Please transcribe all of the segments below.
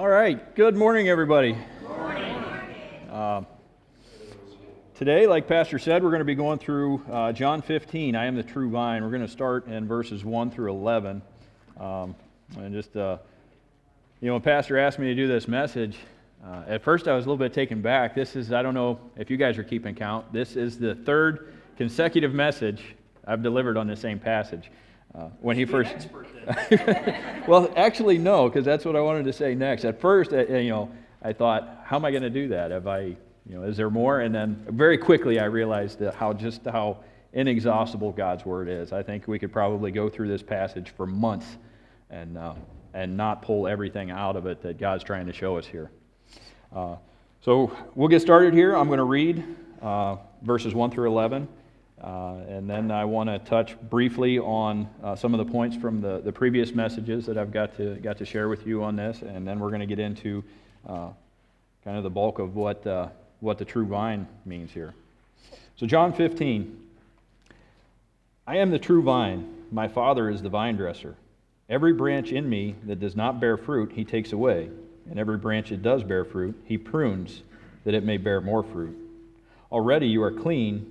All right. Good morning, everybody. Uh, today, like Pastor said, we're going to be going through uh, John 15. I am the true vine. We're going to start in verses 1 through 11. Um, and just, uh, you know, when Pastor asked me to do this message, uh, at first I was a little bit taken back. This is, I don't know if you guys are keeping count, this is the third consecutive message I've delivered on the same passage. Uh, when he first, well, actually, no, because that's what I wanted to say next. At first, uh, you know, I thought, how am I going to do that? Have I, you know, is there more? And then very quickly, I realized that how just how inexhaustible God's word is. I think we could probably go through this passage for months and uh, and not pull everything out of it that God's trying to show us here. Uh, so we'll get started here. I'm going to read uh, verses 1 through 11. Uh, and then I want to touch briefly on uh, some of the points from the, the previous messages that I've got to, got to share with you on this. And then we're going to get into uh, kind of the bulk of what, uh, what the true vine means here. So, John 15 I am the true vine, my Father is the vine dresser. Every branch in me that does not bear fruit, he takes away. And every branch that does bear fruit, he prunes that it may bear more fruit. Already you are clean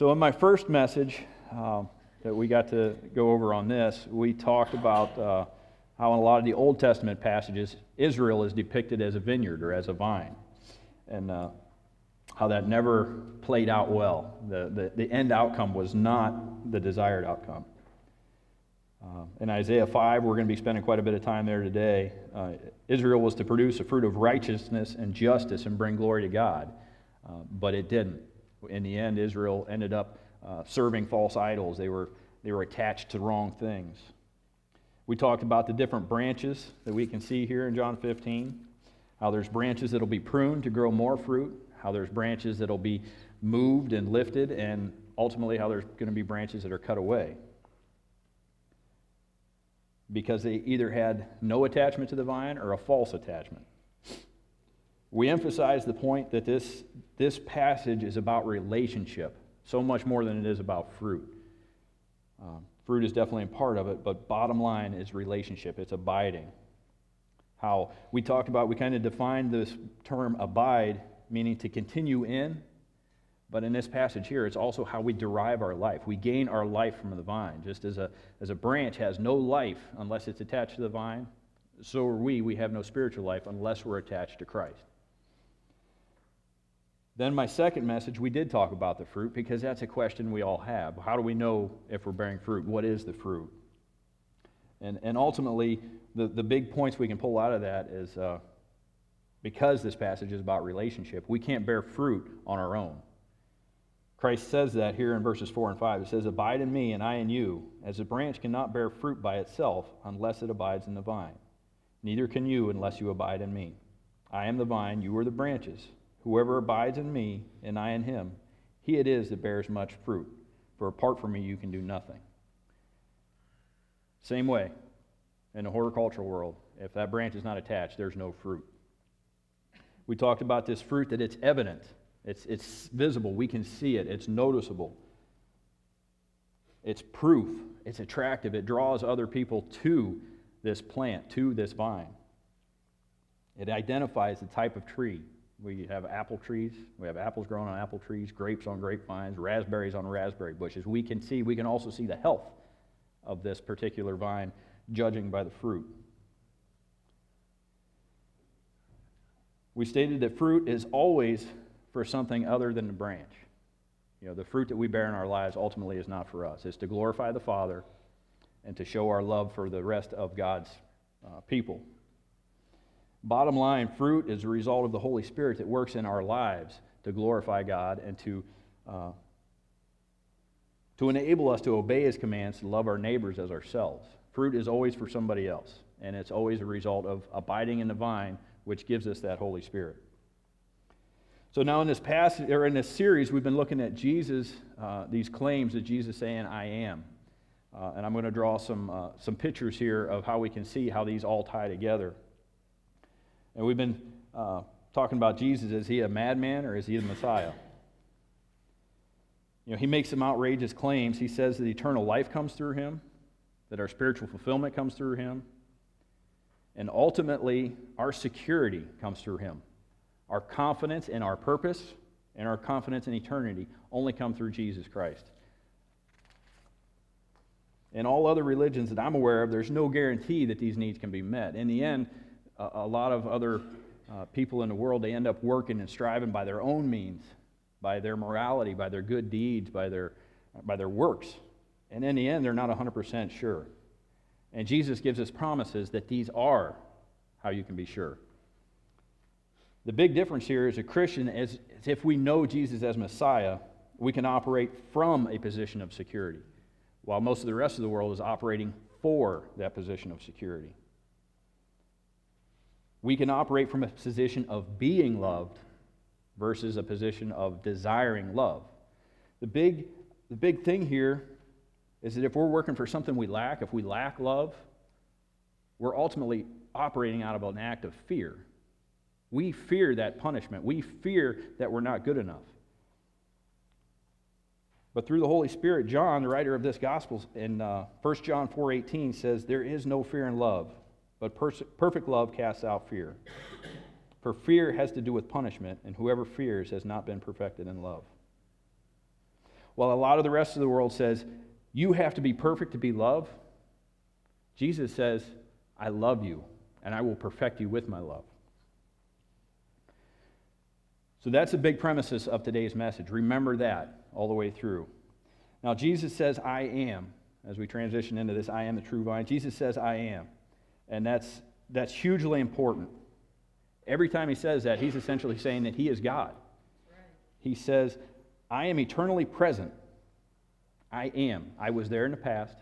So, in my first message uh, that we got to go over on this, we talked about uh, how in a lot of the Old Testament passages, Israel is depicted as a vineyard or as a vine, and uh, how that never played out well. The, the, the, end outcome was not the desired outcome. Uh, in Isaiah 5, we're going to be spending quite a bit of time there today. Uh, Israel was to produce a fruit of righteousness and justice and bring glory to God, uh, but it didn't in the end, Israel ended up uh, serving false idols. They were, they were attached to wrong things. We talked about the different branches that we can see here in John 15, how there's branches that'll be pruned to grow more fruit, how there's branches that'll be moved and lifted, and ultimately how there's going to be branches that are cut away. Because they either had no attachment to the vine or a false attachment. We emphasize the point that this, this passage is about relationship, so much more than it is about fruit. Um, fruit is definitely a part of it, but bottom line is relationship, it's abiding. How we talked about, we kind of defined this term abide, meaning to continue in, but in this passage here, it's also how we derive our life. We gain our life from the vine. Just as a, as a branch has no life unless it's attached to the vine, so are we. We have no spiritual life unless we're attached to Christ. Then, my second message, we did talk about the fruit because that's a question we all have. How do we know if we're bearing fruit? What is the fruit? And, and ultimately, the, the big points we can pull out of that is uh, because this passage is about relationship, we can't bear fruit on our own. Christ says that here in verses 4 and 5. It says, Abide in me, and I in you, as a branch cannot bear fruit by itself unless it abides in the vine. Neither can you unless you abide in me. I am the vine, you are the branches. Whoever abides in me and I in him, he it is that bears much fruit. For apart from me, you can do nothing. Same way, in the horticultural world, if that branch is not attached, there's no fruit. We talked about this fruit that it's evident, it's, it's visible, we can see it, it's noticeable. It's proof, it's attractive, it draws other people to this plant, to this vine. It identifies the type of tree. We have apple trees. We have apples growing on apple trees, grapes on grapevines, raspberries on raspberry bushes. We can see, we can also see the health of this particular vine, judging by the fruit. we stated that fruit is always for something other than the branch. You know, the fruit that we bear in our lives ultimately is not for us. It's to glorify the Father and to show our love for the rest of God's uh, people. Bottom line, fruit is a result of the Holy Spirit that works in our lives to glorify God and to, uh, to enable us to obey His commands to love our neighbors as ourselves. Fruit is always for somebody else, and it's always a result of abiding in the vine, which gives us that Holy Spirit. So now in this passage or in this series, we've been looking at Jesus, uh, these claims that Jesus saying, "I am," uh, and I'm going to draw some uh, some pictures here of how we can see how these all tie together. And we've been uh, talking about Jesus. Is he a madman or is he the Messiah? You know, he makes some outrageous claims. He says that eternal life comes through him, that our spiritual fulfillment comes through him, and ultimately our security comes through him. Our confidence in our purpose and our confidence in eternity only come through Jesus Christ. In all other religions that I'm aware of, there's no guarantee that these needs can be met. In the end, a, lot of other uh, people in the world, they end up working and striving by their own means, by their morality, by their good deeds, by their, by their works. And in the end, they're not 100% sure. And Jesus gives us promises that these are how you can be sure. The big difference here is a Christian, is, is if we know Jesus as Messiah, we can operate from a position of security, while most of the rest of the world is operating for that position of security. We can operate from a position of being loved versus a position of desiring love. The big, the big thing here is that if we're working for something we lack, if we lack love, we're ultimately operating out of an act of fear. We fear that punishment. We fear that we're not good enough. But through the Holy Spirit, John, the writer of this gospel, in uh, 1 John 4.18 says, There is no fear in love, but perfect love casts out fear. For fear has to do with punishment, and whoever fears has not been perfected in love. While a lot of the rest of the world says, You have to be perfect to be loved, Jesus says, I love you, and I will perfect you with my love. So that's the big premises of today's message. Remember that all the way through. Now, Jesus says, I am. As we transition into this, I am the true vine. Jesus says, I am. And that's, that's hugely important. Every time he says that, he's essentially saying that he is God. He says, I am eternally present. I am. I was there in the past.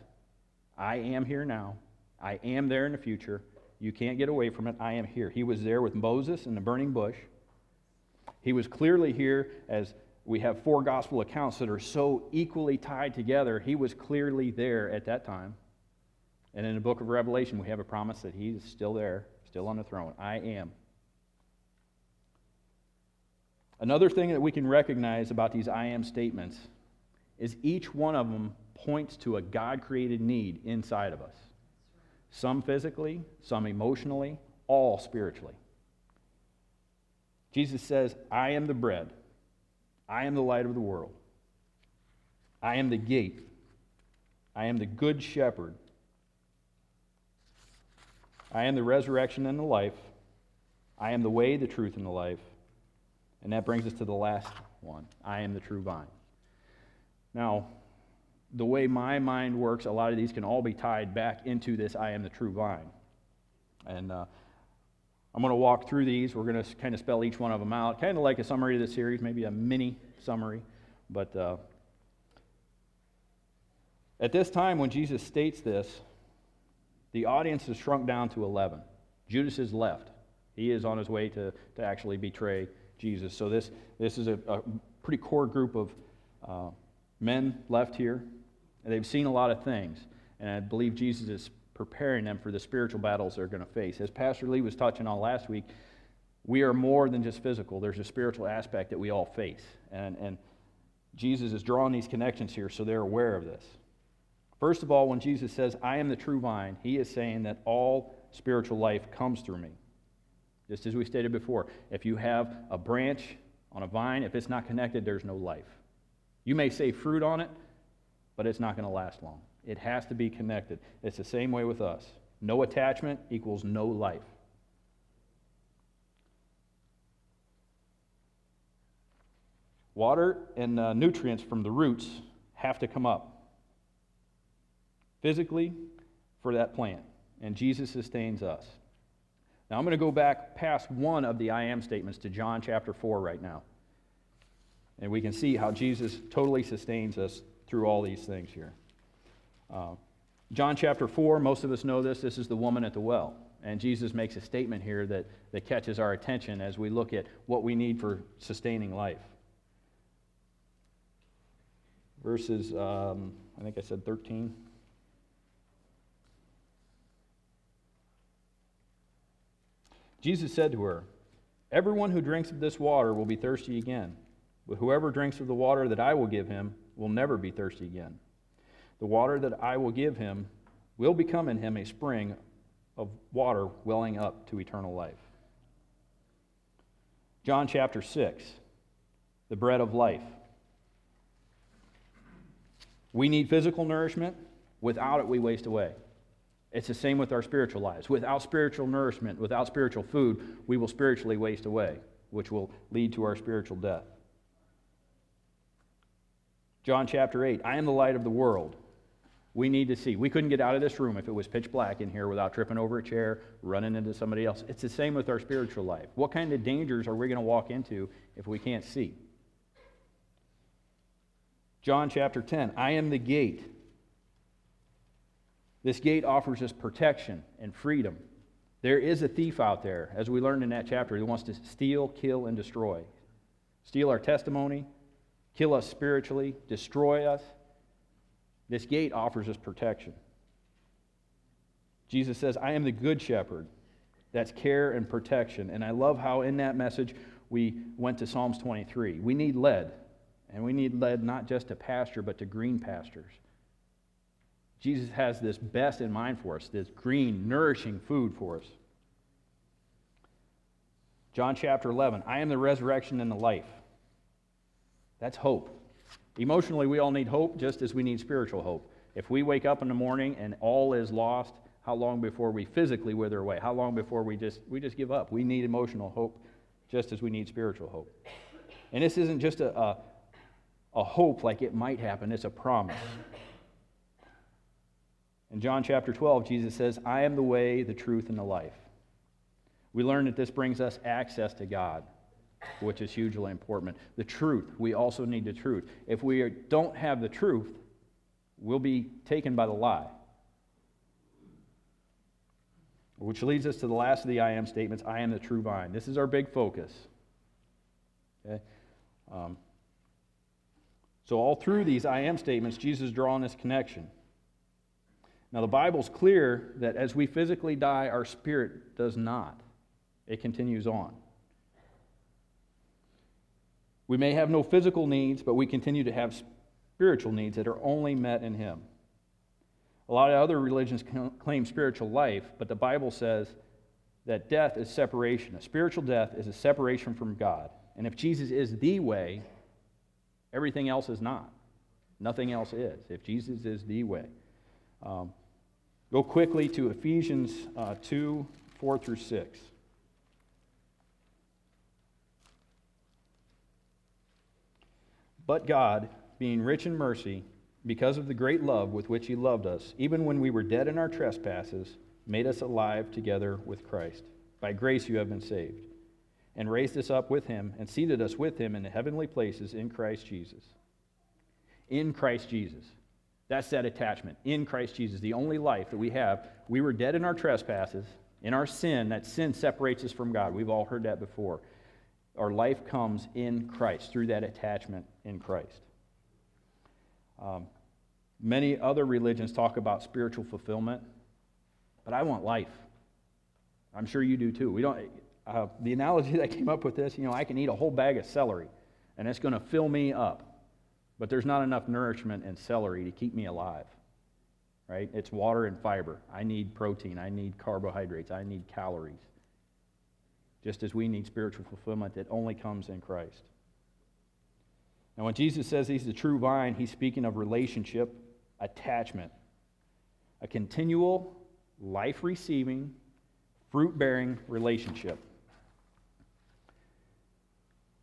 I am here now. I am there in the future. You can't get away from it. I am here. He was there with Moses in the burning bush. He was clearly here as we have four gospel accounts that are so equally tied together. He was clearly there at that time. And in the book of Revelation, we have a promise that he is still there, still on the throne. I am. Another thing that we can recognize about these I am statements is each one of them points to a God created need inside of us. Some physically, some emotionally, all spiritually. Jesus says, I am the bread. I am the light of the world. I am the gate. I am the good shepherd. I am the resurrection and the life. I am the way, the truth, and the life. And that brings us to the last one I am the true vine. Now, the way my mind works, a lot of these can all be tied back into this I am the true vine. And uh, I'm going to walk through these. We're going to kind of spell each one of them out, kind of like a summary of the series, maybe a mini summary. But uh, at this time, when Jesus states this, the audience has shrunk down to 11. Judas is left. He is on his way to, to actually betray Jesus. So this, this is a, a pretty core group of uh, men left here. And they've seen a lot of things. And I believe Jesus is preparing them for the spiritual battles they're going to face. As Pastor Lee was touching on last week, we are more than just physical. There's a spiritual aspect that we all face. And, and Jesus is drawing these connections here so they're aware of this. First of all, when Jesus says, I am the true vine, he is saying that all spiritual life comes through me. Just as we stated before, if you have a branch on a vine, if it's not connected, there's no life. You may say fruit on it, but it's not going to last long. It has to be connected. It's the same way with us. No attachment equals no life. Water and uh, nutrients from the roots have to come up physically for that plant, and Jesus sustains us. Now, I'm going to go back past one of the I am statements to John chapter 4 right now. And we can see how Jesus totally sustains us through all these things here. Uh, John chapter 4, most of us know this. This is the woman at the well. And Jesus makes a statement here that, that catches our attention as we look at what we need for sustaining life. Verses, um, I think I said 13. Jesus said to her, Everyone who drinks of this water will be thirsty again, but whoever drinks of the water that I will give him will never be thirsty again. The water that I will give him will become in him a spring of water welling up to eternal life. John chapter 6, the bread of life. We need physical nourishment. Without it, we waste away. It's the same with our spiritual lives. Without spiritual nourishment, without spiritual food, we will spiritually waste away, which will lead to our spiritual death. John chapter 8 I am the light of the world. We need to see. We couldn't get out of this room if it was pitch black in here without tripping over a chair, running into somebody else. It's the same with our spiritual life. What kind of dangers are we going to walk into if we can't see? John chapter 10 I am the gate. This gate offers us protection and freedom. There is a thief out there, as we learned in that chapter, who wants to steal, kill, and destroy. Steal our testimony, kill us spiritually, destroy us. This gate offers us protection. Jesus says, I am the good shepherd. That's care and protection. And I love how in that message we went to Psalms 23. We need lead, and we need lead not just to pasture, but to green pastures. Jesus has this best in mind for us, this green, nourishing food for us. John chapter 11 I am the resurrection and the life. That's hope. Emotionally, we all need hope just as we need spiritual hope. If we wake up in the morning and all is lost, how long before we physically wither away? How long before we just, we just give up? We need emotional hope just as we need spiritual hope. And this isn't just a, a, a hope like it might happen, it's a promise. In John chapter 12, Jesus says, I am the way, the truth, and the life. We learn that this brings us access to God, which is hugely important. The truth, we also need the truth. If we don't have the truth, we'll be taken by the lie. Which leads us to the last of the I am statements I am the true vine. This is our big focus. Okay? Um, so, all through these I am statements, Jesus is drawing this connection. Now, the Bible's clear that as we physically die, our spirit does not. It continues on. We may have no physical needs, but we continue to have spiritual needs that are only met in Him. A lot of other religions claim spiritual life, but the Bible says that death is separation. A spiritual death is a separation from God. And if Jesus is the way, everything else is not. Nothing else is. If Jesus is the way. Um, go quickly to Ephesians uh, 2 4 through 6. But God, being rich in mercy, because of the great love with which He loved us, even when we were dead in our trespasses, made us alive together with Christ. By grace you have been saved, and raised us up with Him, and seated us with Him in the heavenly places in Christ Jesus. In Christ Jesus. That's that attachment in Christ Jesus, the only life that we have. We were dead in our trespasses, in our sin. That sin separates us from God. We've all heard that before. Our life comes in Christ through that attachment in Christ. Um, many other religions talk about spiritual fulfillment, but I want life. I'm sure you do too. We don't. Uh, the analogy that came up with this, you know, I can eat a whole bag of celery, and it's going to fill me up. But there's not enough nourishment in celery to keep me alive. Right? It's water and fiber. I need protein. I need carbohydrates. I need calories. Just as we need spiritual fulfillment that only comes in Christ. Now, when Jesus says he's the true vine, he's speaking of relationship, attachment, a continual, life receiving, fruit bearing relationship.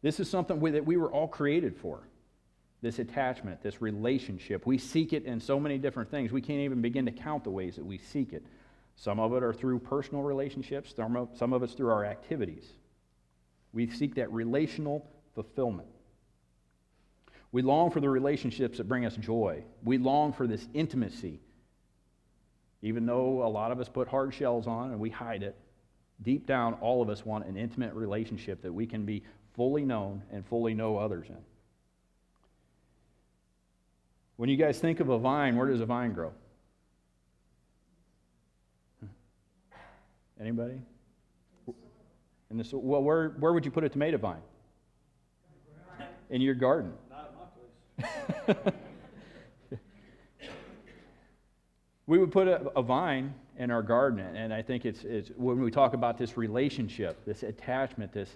This is something that we were all created for this attachment, this relationship. We seek it in so many different things. We can't even begin to count the ways that we seek it. Some of it are through personal relationships, some of, it's through our activities. We seek that relational fulfillment. We long for the relationships that bring us joy. We long for this intimacy. Even though a lot of us put hard shells on and we hide it, deep down, all of us want an intimate relationship that we can be fully known and fully know others in. When you guys think of a vine, where does a vine grow? Anybody? In the, well, where, where would you put a tomato vine? In your garden. Not in my place. We would put a, a, vine in our garden, and I think it's, it's when we talk about this relationship, this attachment, this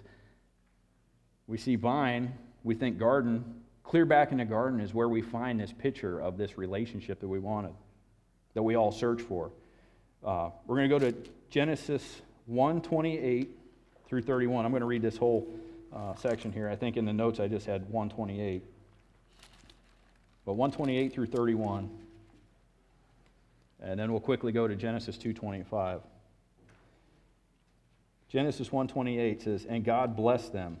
we see vine, we think garden. Clear back in the garden is where we find this picture of this relationship that we wanted, that we all search for. Uh, we're going to go to Genesis 128 through 31. I'm going to read this whole uh, section here. I think in the notes I just had 128. But 128 through 31. And then we'll quickly go to Genesis 2:25. Genesis 1:28 says, "And God blessed them,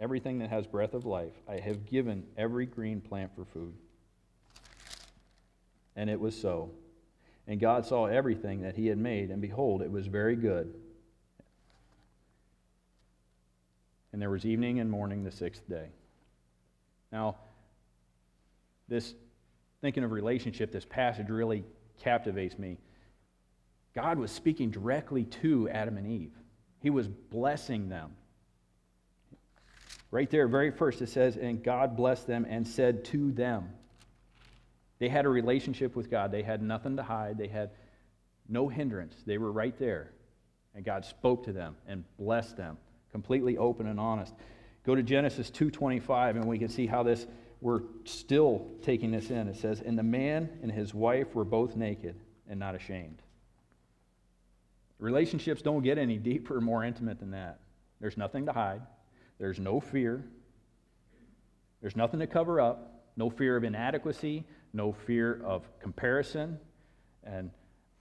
everything that has breath of life, I have given every green plant for food. And it was so. And God saw everything that he had made, and behold, it was very good. And there was evening and morning the sixth day. Now, this thinking of relationship, this passage really captivates me. God was speaking directly to Adam and Eve, He was blessing them. Right there, very first, it says, And God blessed them and said to them. They had a relationship with God. They had nothing to hide. They had no hindrance. They were right there. And God spoke to them and blessed them, completely open and honest. Go to Genesis 2:25 and we can see how this we're still taking this in. It says, "And the man and his wife were both naked and not ashamed." Relationships don't get any deeper or more intimate than that. There's nothing to hide. There's no fear. There's nothing to cover up. No fear of inadequacy, no fear of comparison. And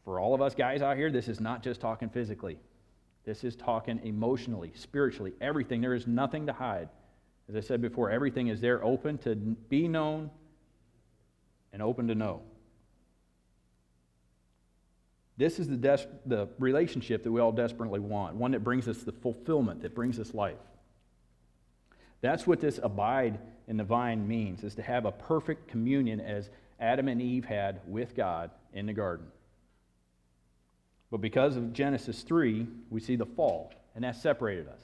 for all of us guys out here, this is not just talking physically. This is talking emotionally, spiritually, everything. There is nothing to hide. As I said before, everything is there open to be known and open to know. This is the, des- the relationship that we all desperately want, one that brings us the fulfillment, that brings us life. That's what this abide in the vine means, is to have a perfect communion as Adam and Eve had with God in the garden. But because of Genesis 3, we see the fall, and that separated us.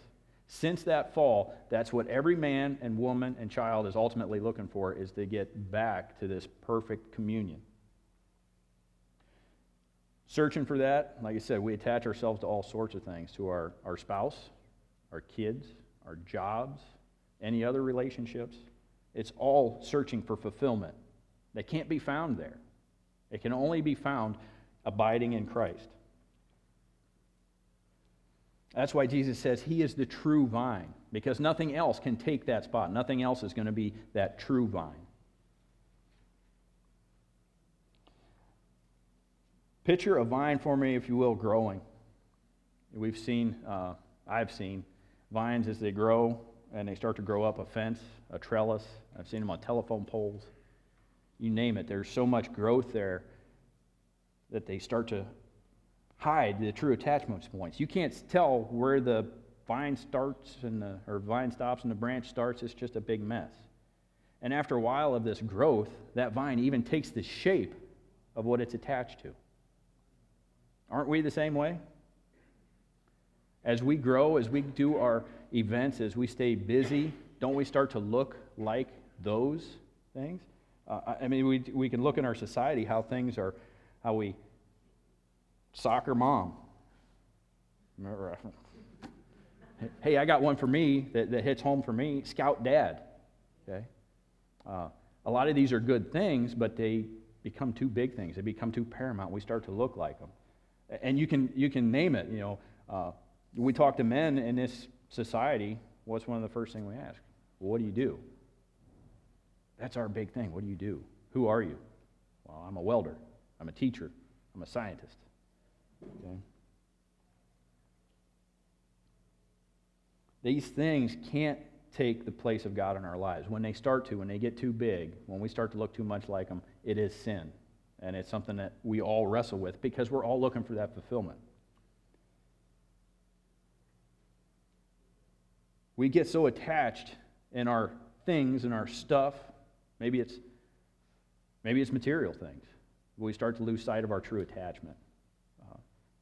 Since that fall, that's what every man and woman and child is ultimately looking for is to get back to this perfect communion. Searching for that, like I said, we attach ourselves to all sorts of things to our, our spouse, our kids, our jobs, any other relationships. It's all searching for fulfillment. They can't be found there. It can only be found abiding in Christ. That's why Jesus says he is the true vine, because nothing else can take that spot. Nothing else is going to be that true vine. Picture a vine for me, if you will, growing. We've seen, uh, I've seen vines as they grow and they start to grow up a fence, a trellis. I've seen them on telephone poles you name it. There's so much growth there that they start to hide the true attachment points. You can't tell where the vine starts and the or vine stops and the branch starts. It's just a big mess. And after a while of this growth, that vine even takes the shape of what it's attached to. Aren't we the same way? As we grow, as we do our events, as we stay busy, don't we start to look like those things. Uh, I mean, we, we can look in our society how things are, how we, soccer mom. Hey, I got one for me that, that hits home for me, scout dad. Okay? Uh, a lot of these are good things, but they become too big things. They become too paramount. We start to look like them. And you can, you can name it. You know, uh, we talk to men in this society. What's one of the first things we ask? Well, what do you do? That's our big thing. What do you do? Who are you? Well, I'm a welder. I'm a teacher. I'm a scientist. Okay? These things can't take the place of God in our lives. When they start to, when they get too big, when we start to look too much like them, it is sin. And it's something that we all wrestle with because we're all looking for that fulfillment. We get so attached in our things and our stuff. Maybe it's maybe it's material things. We start to lose sight of our true attachment. Uh,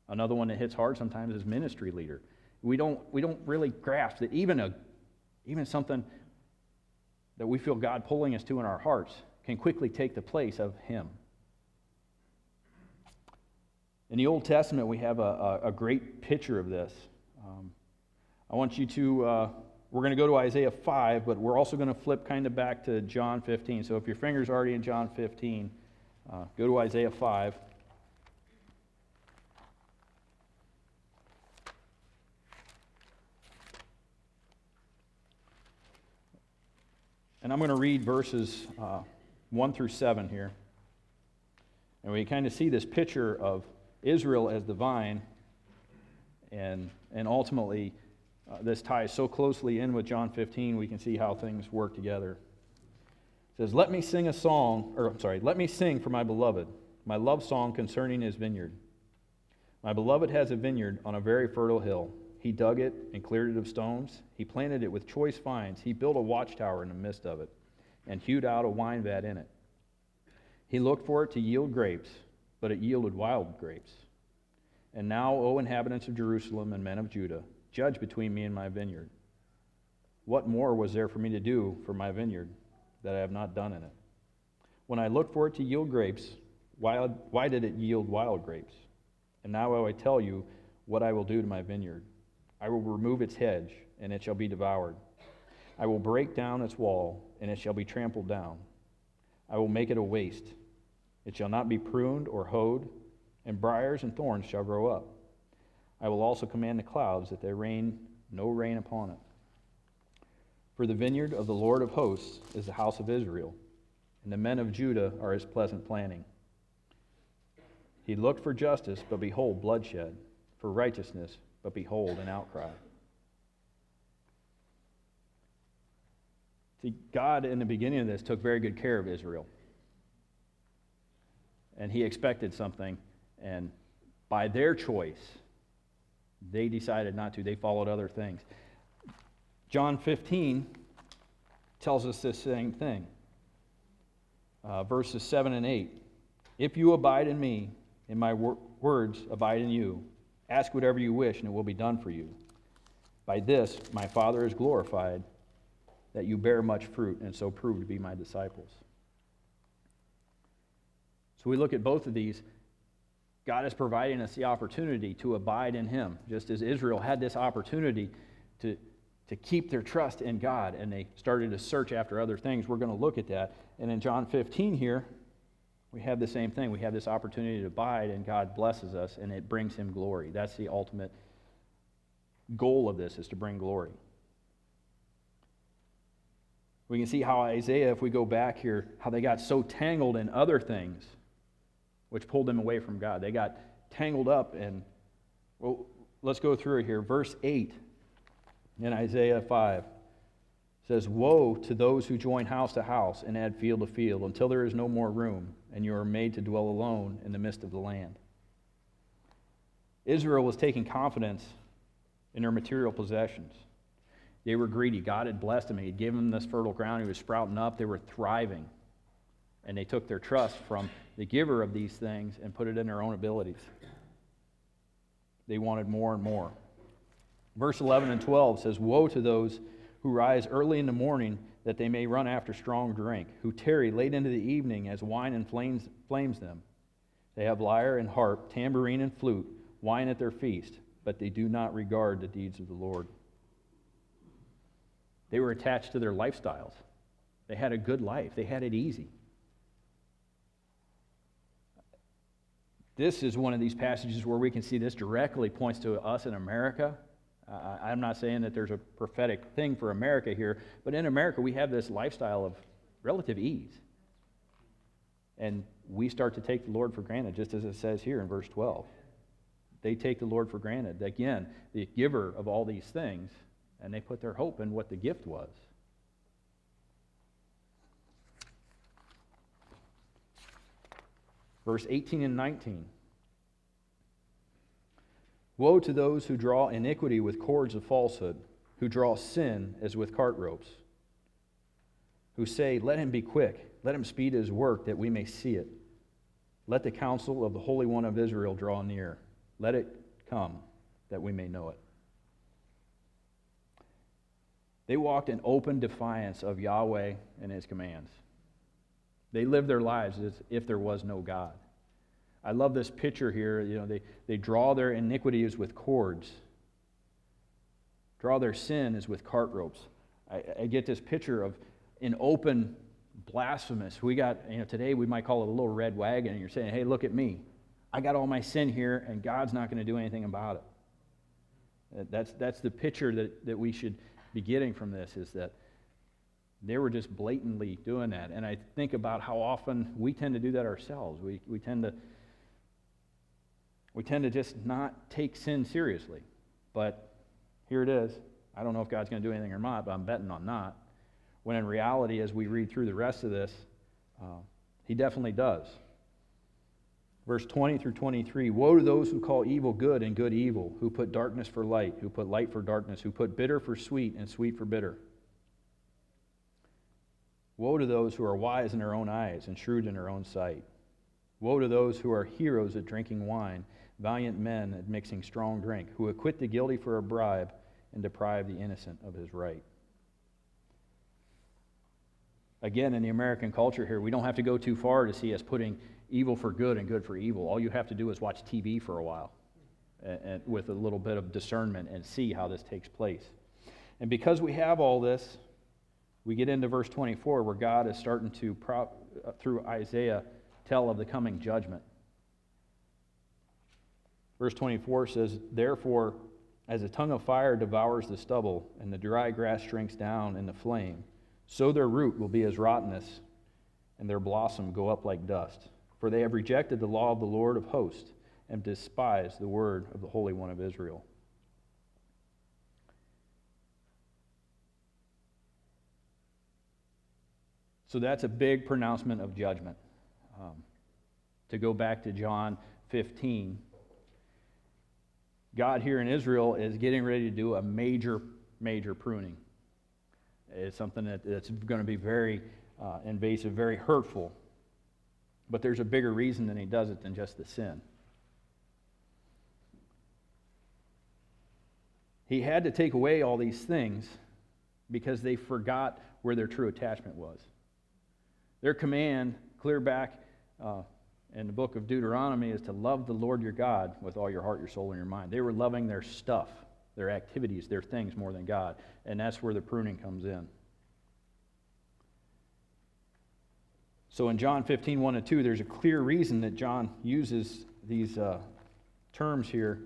another one that hits hard sometimes is ministry leader. We don't we don't really grasp that even a even something that we feel God pulling us to in our hearts can quickly take the place of Him. In the Old Testament, we have a, a, a great picture of this. Um, I want you to uh, we're going to go to Isaiah 5, but we're also going to flip kind of back to John 15. So if your finger's already in John 15, uh, go to Isaiah 5. And I'm going to read verses uh, 1 through 7 here. And we kind of see this picture of Israel as the vine and, and ultimately uh, this ties so closely in with John 15, we can see how things work together. It says, Let me sing a song, or I'm sorry, let me sing for my beloved, my love song concerning his vineyard. My beloved has a vineyard on a very fertile hill. He dug it and cleared it of stones. He planted it with choice vines. He built a watchtower in the midst of it and hewed out a wine vat in it. He looked for it to yield grapes, but it yielded wild grapes. And now, O inhabitants of Jerusalem and men of Judah, Judge between me and my vineyard. What more was there for me to do for my vineyard that I have not done in it? When I looked for it to yield grapes, why, why did it yield wild grapes? And now I will tell you what I will do to my vineyard. I will remove its hedge, and it shall be devoured. I will break down its wall, and it shall be trampled down. I will make it a waste. It shall not be pruned or hoed, and briers and thorns shall grow up. I will also command the clouds that there rain no rain upon it. For the vineyard of the Lord of hosts is the house of Israel, and the men of Judah are his pleasant planting. He looked for justice, but behold, bloodshed, for righteousness, but behold, an outcry. See, God in the beginning of this took very good care of Israel. And he expected something, and by their choice, they decided not to, they followed other things. John 15 tells us this same thing. Uh, verses 7 and 8. If you abide in me, and my wor- words abide in you, ask whatever you wish, and it will be done for you. By this, my Father is glorified, that you bear much fruit, and so prove to be my disciples. So we look at both of these God is providing us the opportunity to abide in Him, just as Israel had this opportunity to, to keep their trust in God and they started to search after other things. We're going to look at that. And in John 15 here, we have the same thing. We have this opportunity to abide, and God blesses us, and it brings Him glory. That's the ultimate goal of this, is to bring glory. We can see how Isaiah, if we go back here, how they got so tangled in other things which pulled them away from God. They got tangled up and, well, let's go through it here. Verse 8 in Isaiah 5 says, Woe to those who join house to house and add field to field until there is no more room, and you are made to dwell alone in the midst of the land. Israel was taking confidence in their material possessions. They were greedy. God had blessed them. He had given them this fertile ground. He was sprouting up. They were thriving. And they took their trust from the giver of these things and put it in their own abilities. They wanted more and more. Verse 11 and 12 says, Woe to those who rise early in the morning that they may run after strong drink, who tarry late into the evening as wine inflames flames them. They have lyre and harp, tambourine and flute, wine at their feast, but they do not regard the deeds of the Lord. They were attached to their lifestyles. They had a good life, they had it easy. This is one of these passages where we can see this directly points to us in America. Uh, I'm not saying that there's a prophetic thing for America here, but in America we have this lifestyle of relative ease. And we start to take the Lord for granted, just as it says here in verse 12. They take the Lord for granted. Again, the giver of all these things, and they put their hope in what the gift was. Verse 18 and 19. Woe to those who draw iniquity with cords of falsehood, who draw sin as with cart ropes, who say, Let him be quick, let him speed his work that we may see it. Let the counsel of the Holy One of Israel draw near. Let it come that we may know it. They walked in open defiance of Yahweh and his commands. They lived their lives as if there was no God. I love this picture here. You know, they, they draw their iniquities with cords, draw their sin as with cart ropes. I, I get this picture of an open blasphemous. We got, you know, today we might call it a little red wagon, and you're saying, hey, look at me. I got all my sin here, and God's not going to do anything about it. That's, that's the picture that, that we should be getting from this is that they were just blatantly doing that. And I think about how often we tend to do that ourselves. We, we, tend, to, we tend to just not take sin seriously. But here it is. I don't know if God's going to do anything or not, but I'm betting on not. When in reality, as we read through the rest of this, uh, he definitely does. Verse 20 through 23 Woe to those who call evil good and good evil, who put darkness for light, who put light for darkness, who put bitter for sweet and sweet for bitter. Woe to those who are wise in their own eyes and shrewd in their own sight. Woe to those who are heroes at drinking wine, valiant men at mixing strong drink, who acquit the guilty for a bribe and deprive the innocent of his right. Again, in the American culture here, we don't have to go too far to see us putting evil for good and good for evil. All you have to do is watch TV for a while and, and with a little bit of discernment and see how this takes place. And because we have all this, we get into verse 24 where God is starting to, uh, through Isaiah, tell of the coming judgment. Verse 24 says, Therefore, as a tongue of fire devours the stubble, and the dry grass shrinks down in the flame, so their root will be as rottenness, and their blossom go up like dust. For they have rejected the law of the Lord of hosts, and despised the word of the Holy One of Israel. So that's a big pronouncement of judgment. Um, to go back to John 15, God here in Israel is getting ready to do a major, major pruning. It's something that, that's going to be very uh, invasive, very hurtful. But there's a bigger reason than he does it than just the sin. He had to take away all these things because they forgot where their true attachment was. Their command, clear back uh, in the book of Deuteronomy, is to love the Lord your God with all your heart, your soul, and your mind. They were loving their stuff, their activities, their things more than God. And that's where the pruning comes in. So in John 15, 1 and 2, there's a clear reason that John uses these uh, terms here.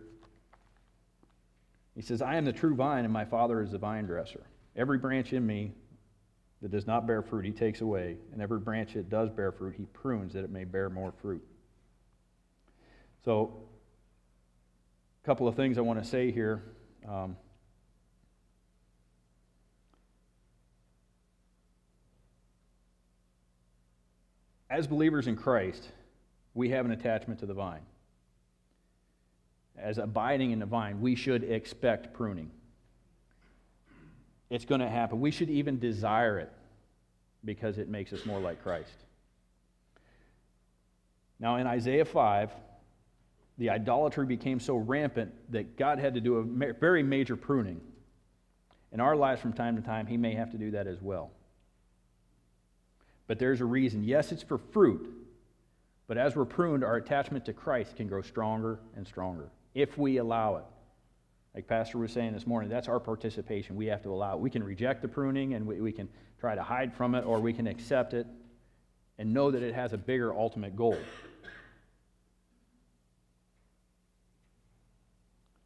He says, I am the true vine, and my Father is the vine dresser. Every branch in me that does not bear fruit, he takes away. And every branch that does bear fruit, he prunes that it may bear more fruit. So, a couple of things I want to say here. Um, as believers in Christ, we have an attachment to the vine. As abiding in the vine, we should expect pruning. It's going to happen. We should even desire it because it makes us more like Christ. Now, in Isaiah 5, the idolatry became so rampant that God had to do a very major pruning. In our lives, from time to time, He may have to do that as well. But there's a reason. Yes, it's for fruit, but as we're pruned, our attachment to Christ can grow stronger and stronger if we allow it. Like Pastor was saying this morning, that's our participation. We have to allow it. We can reject the pruning and we, we can try to hide from it, or we can accept it and know that it has a bigger ultimate goal.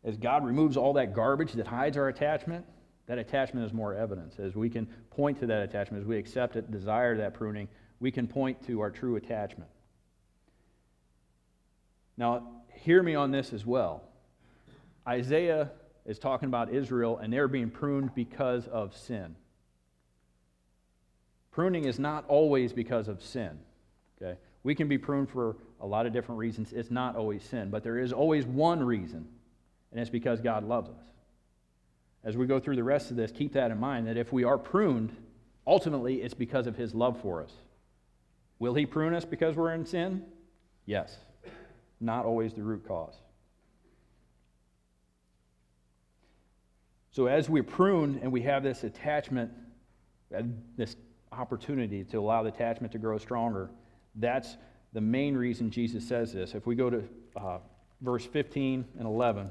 As God removes all that garbage that hides our attachment, that attachment is more evidence. As we can point to that attachment, as we accept it, desire that pruning, we can point to our true attachment. Now, hear me on this as well. Isaiah is talking about Israel, and they're being pruned because of sin. Pruning is not always because of sin. Okay? We can be pruned for a lot of different reasons. It's not always sin, but there is always one reason, and it's because God loves us. As we go through the rest of this, keep that in mind that if we are pruned, ultimately it's because of his love for us. Will he prune us because we're in sin? Yes. Not always the root cause. So as we prune and we have this attachment, this opportunity to allow the attachment to grow stronger, that's the main reason Jesus says this. If we go to uh, verse 15 and 11,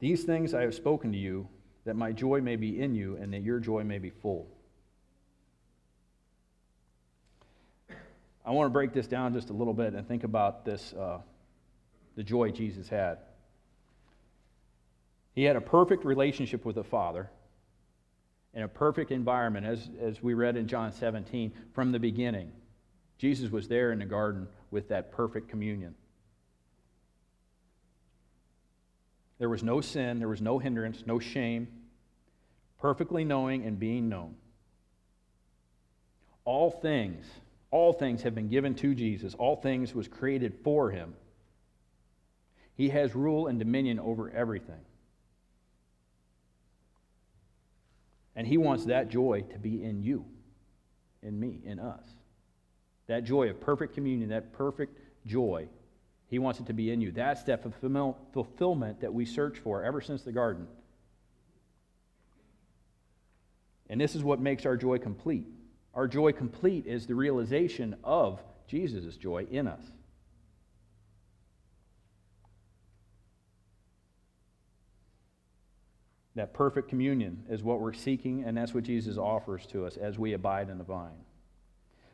these things I have spoken to you, that my joy may be in you, and that your joy may be full. I want to break this down just a little bit and think about this uh, the joy Jesus had. He had a perfect relationship with the Father in a perfect environment, as, as we read in John 17, from the beginning. Jesus was there in the garden with that perfect communion. There was no sin, there was no hindrance, no shame, perfectly knowing and being known. All things, all things have been given to Jesus. All things was created for him. He has rule and dominion over everything. And He wants that joy to be in you, in me, in us. That joy of perfect communion, that perfect joy, He wants it to be in you. That's that fulfillment that we search for ever since the garden. And this is what makes our joy complete. Our joy complete is the realization of Jesus' joy in us. That perfect communion is what we're seeking, and that's what Jesus offers to us as we abide in the vine.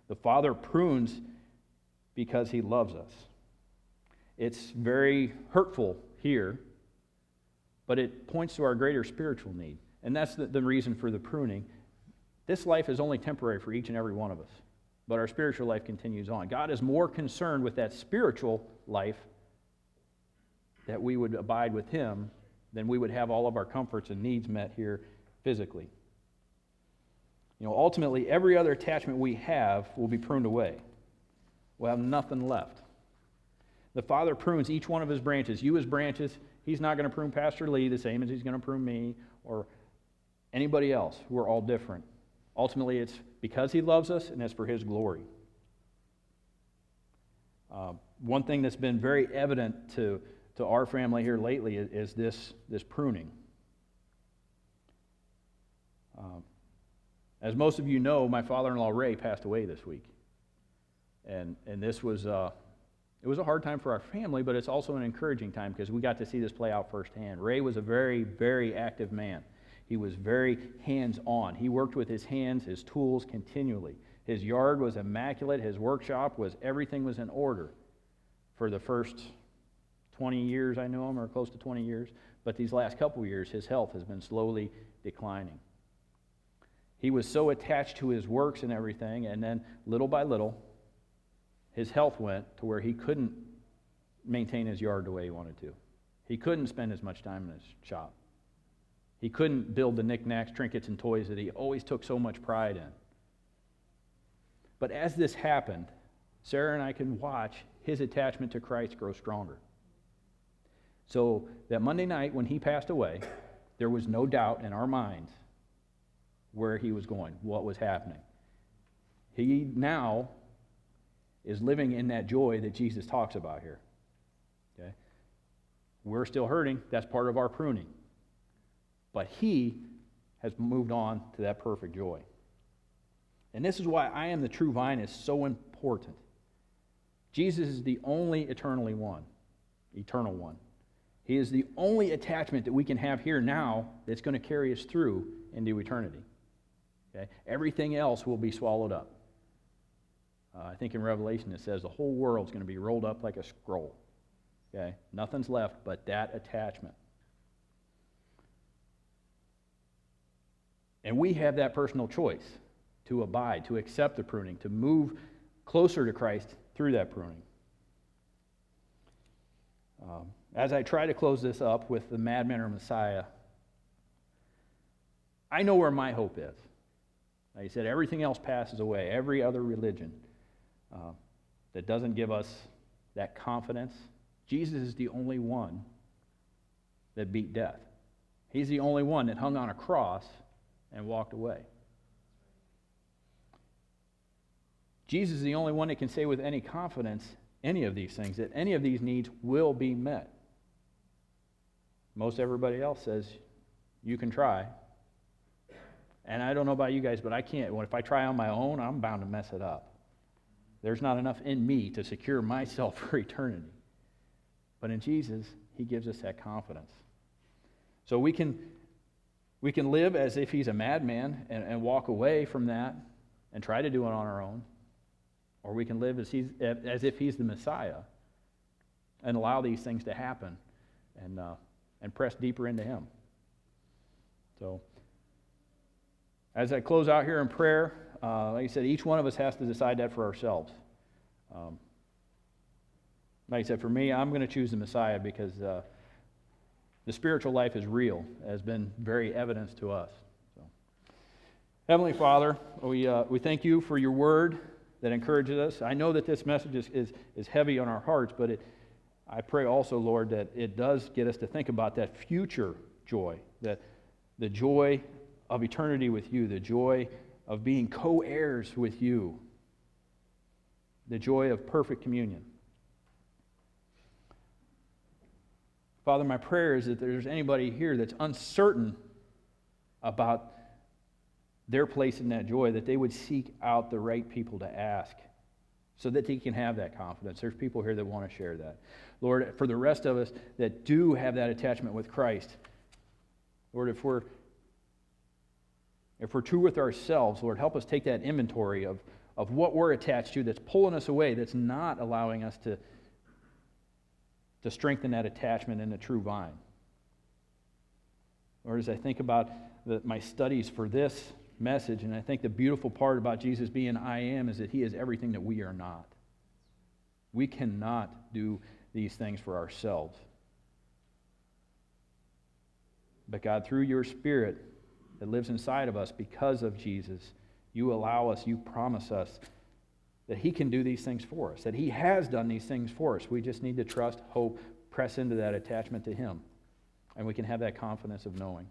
The Father prunes because he loves us. It's very hurtful here, but it points to our greater spiritual need. And that's the, the reason for the pruning. This life is only temporary for each and every one of us, but our spiritual life continues on. God is more concerned with that spiritual life that we would abide with Him then we would have all of our comforts and needs met here physically. You know, ultimately, every other attachment we have will be pruned away. We'll have nothing left. The Father prunes each one of his branches. You, as branches, he's not going to prune Pastor Lee the same as he's going to prune me or anybody else. We're all different. Ultimately, it's because he loves us and it's for his glory. Uh, one thing that's been very evident to to our family here lately is, this, this pruning. Um, as most of you know, my father-in-law Ray passed away this week, and and this was uh, it was a hard time for our family, but it's also an encouraging time because we got to see this play out firsthand. Ray was a very very active man. He was very hands-on. He worked with his hands, his tools continually. His yard was immaculate. His workshop was everything was in order for the first 20 years I know him, or close to 20 years, but these last couple years, his health has been slowly declining. He was so attached to his works and everything, and then little by little, his health went to where he couldn't maintain his yard the way he wanted to. He couldn't spend as much time in his shop. He couldn't build the knickknacks, trinkets, and toys that he always took so much pride in. But as this happened, Sarah and I can watch his attachment to Christ grow stronger. So that Monday night when he passed away, there was no doubt in our minds where he was going, what was happening. He now is living in that joy that Jesus talks about here. Okay? We're still hurting. That's part of our pruning. But he has moved on to that perfect joy. And this is why I am the true vine is so important. Jesus is the only eternally one, eternal one. He is the only attachment that we can have here now that's going to carry us through into eternity. Okay? Everything else will be swallowed up. Uh, I think in Revelation it says the whole world's going to be rolled up like a scroll. Okay? Nothing's left but that attachment. And we have that personal choice to abide, to accept the pruning, to move closer to Christ through that pruning. Um, as I try to close this up with the madman or Messiah, I know where my hope is. Like I said, everything else passes away, every other religion uh, that doesn't give us that confidence. Jesus is the only one that beat death. He's the only one that hung on a cross and walked away. Jesus is the only one that can say with any confidence any of these things, that any of these needs will be met. Most everybody else says, you can try. And I don't know about you guys, but I can't. If I try on my own, I'm bound to mess it up. There's not enough in me to secure myself for eternity. But in Jesus, He gives us that confidence. So we can, we can live as if He's a madman and, and walk away from that and try to do it on our own. Or we can live as, he's, as if He's the Messiah and allow these things to happen and, uh, and press deeper into Him. So, as I close out here in prayer, uh, like I said, each one of us has to decide that for ourselves. Um, like I said, for me, I'm going to choose the Messiah because uh, the spiritual life is real, has been very evident to us. So. Heavenly Father, we, uh, we thank you for your word that encourages us. I know that this message is, is, is heavy on our hearts, but it, I pray also, Lord, that it does get us to think about that future joy, that the joy of eternity with you, the joy of being co heirs with you, the joy of perfect communion. Father, my prayer is that there's anybody here that's uncertain about their place in that joy, that they would seek out the right people to ask so that they can have that confidence. There's people here that want to share that. Lord, for the rest of us that do have that attachment with Christ, Lord, if we're if we're true with ourselves, Lord, help us take that inventory of, of what we're attached to that's pulling us away, that's not allowing us to, to strengthen that attachment in the true vine. Lord, as I think about the, my studies for this message, and I think the beautiful part about Jesus being I am is that he is everything that we are not. We cannot do these things for ourselves. But God, through your Spirit, that lives inside of us because of Jesus. You allow us, you promise us that He can do these things for us, that He has done these things for us. We just need to trust, hope, press into that attachment to Him, and we can have that confidence of knowing.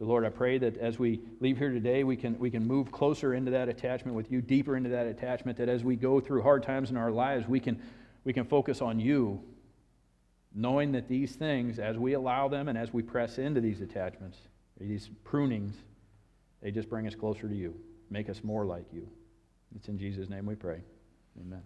So, Lord, I pray that as we leave here today, we can, we can move closer into that attachment with you, deeper into that attachment, that as we go through hard times in our lives, we can, we can focus on you knowing that these things, as we allow them and as we press into these attachments, these prunings, they just bring us closer to you, make us more like you. It's in Jesus' name we pray. Amen.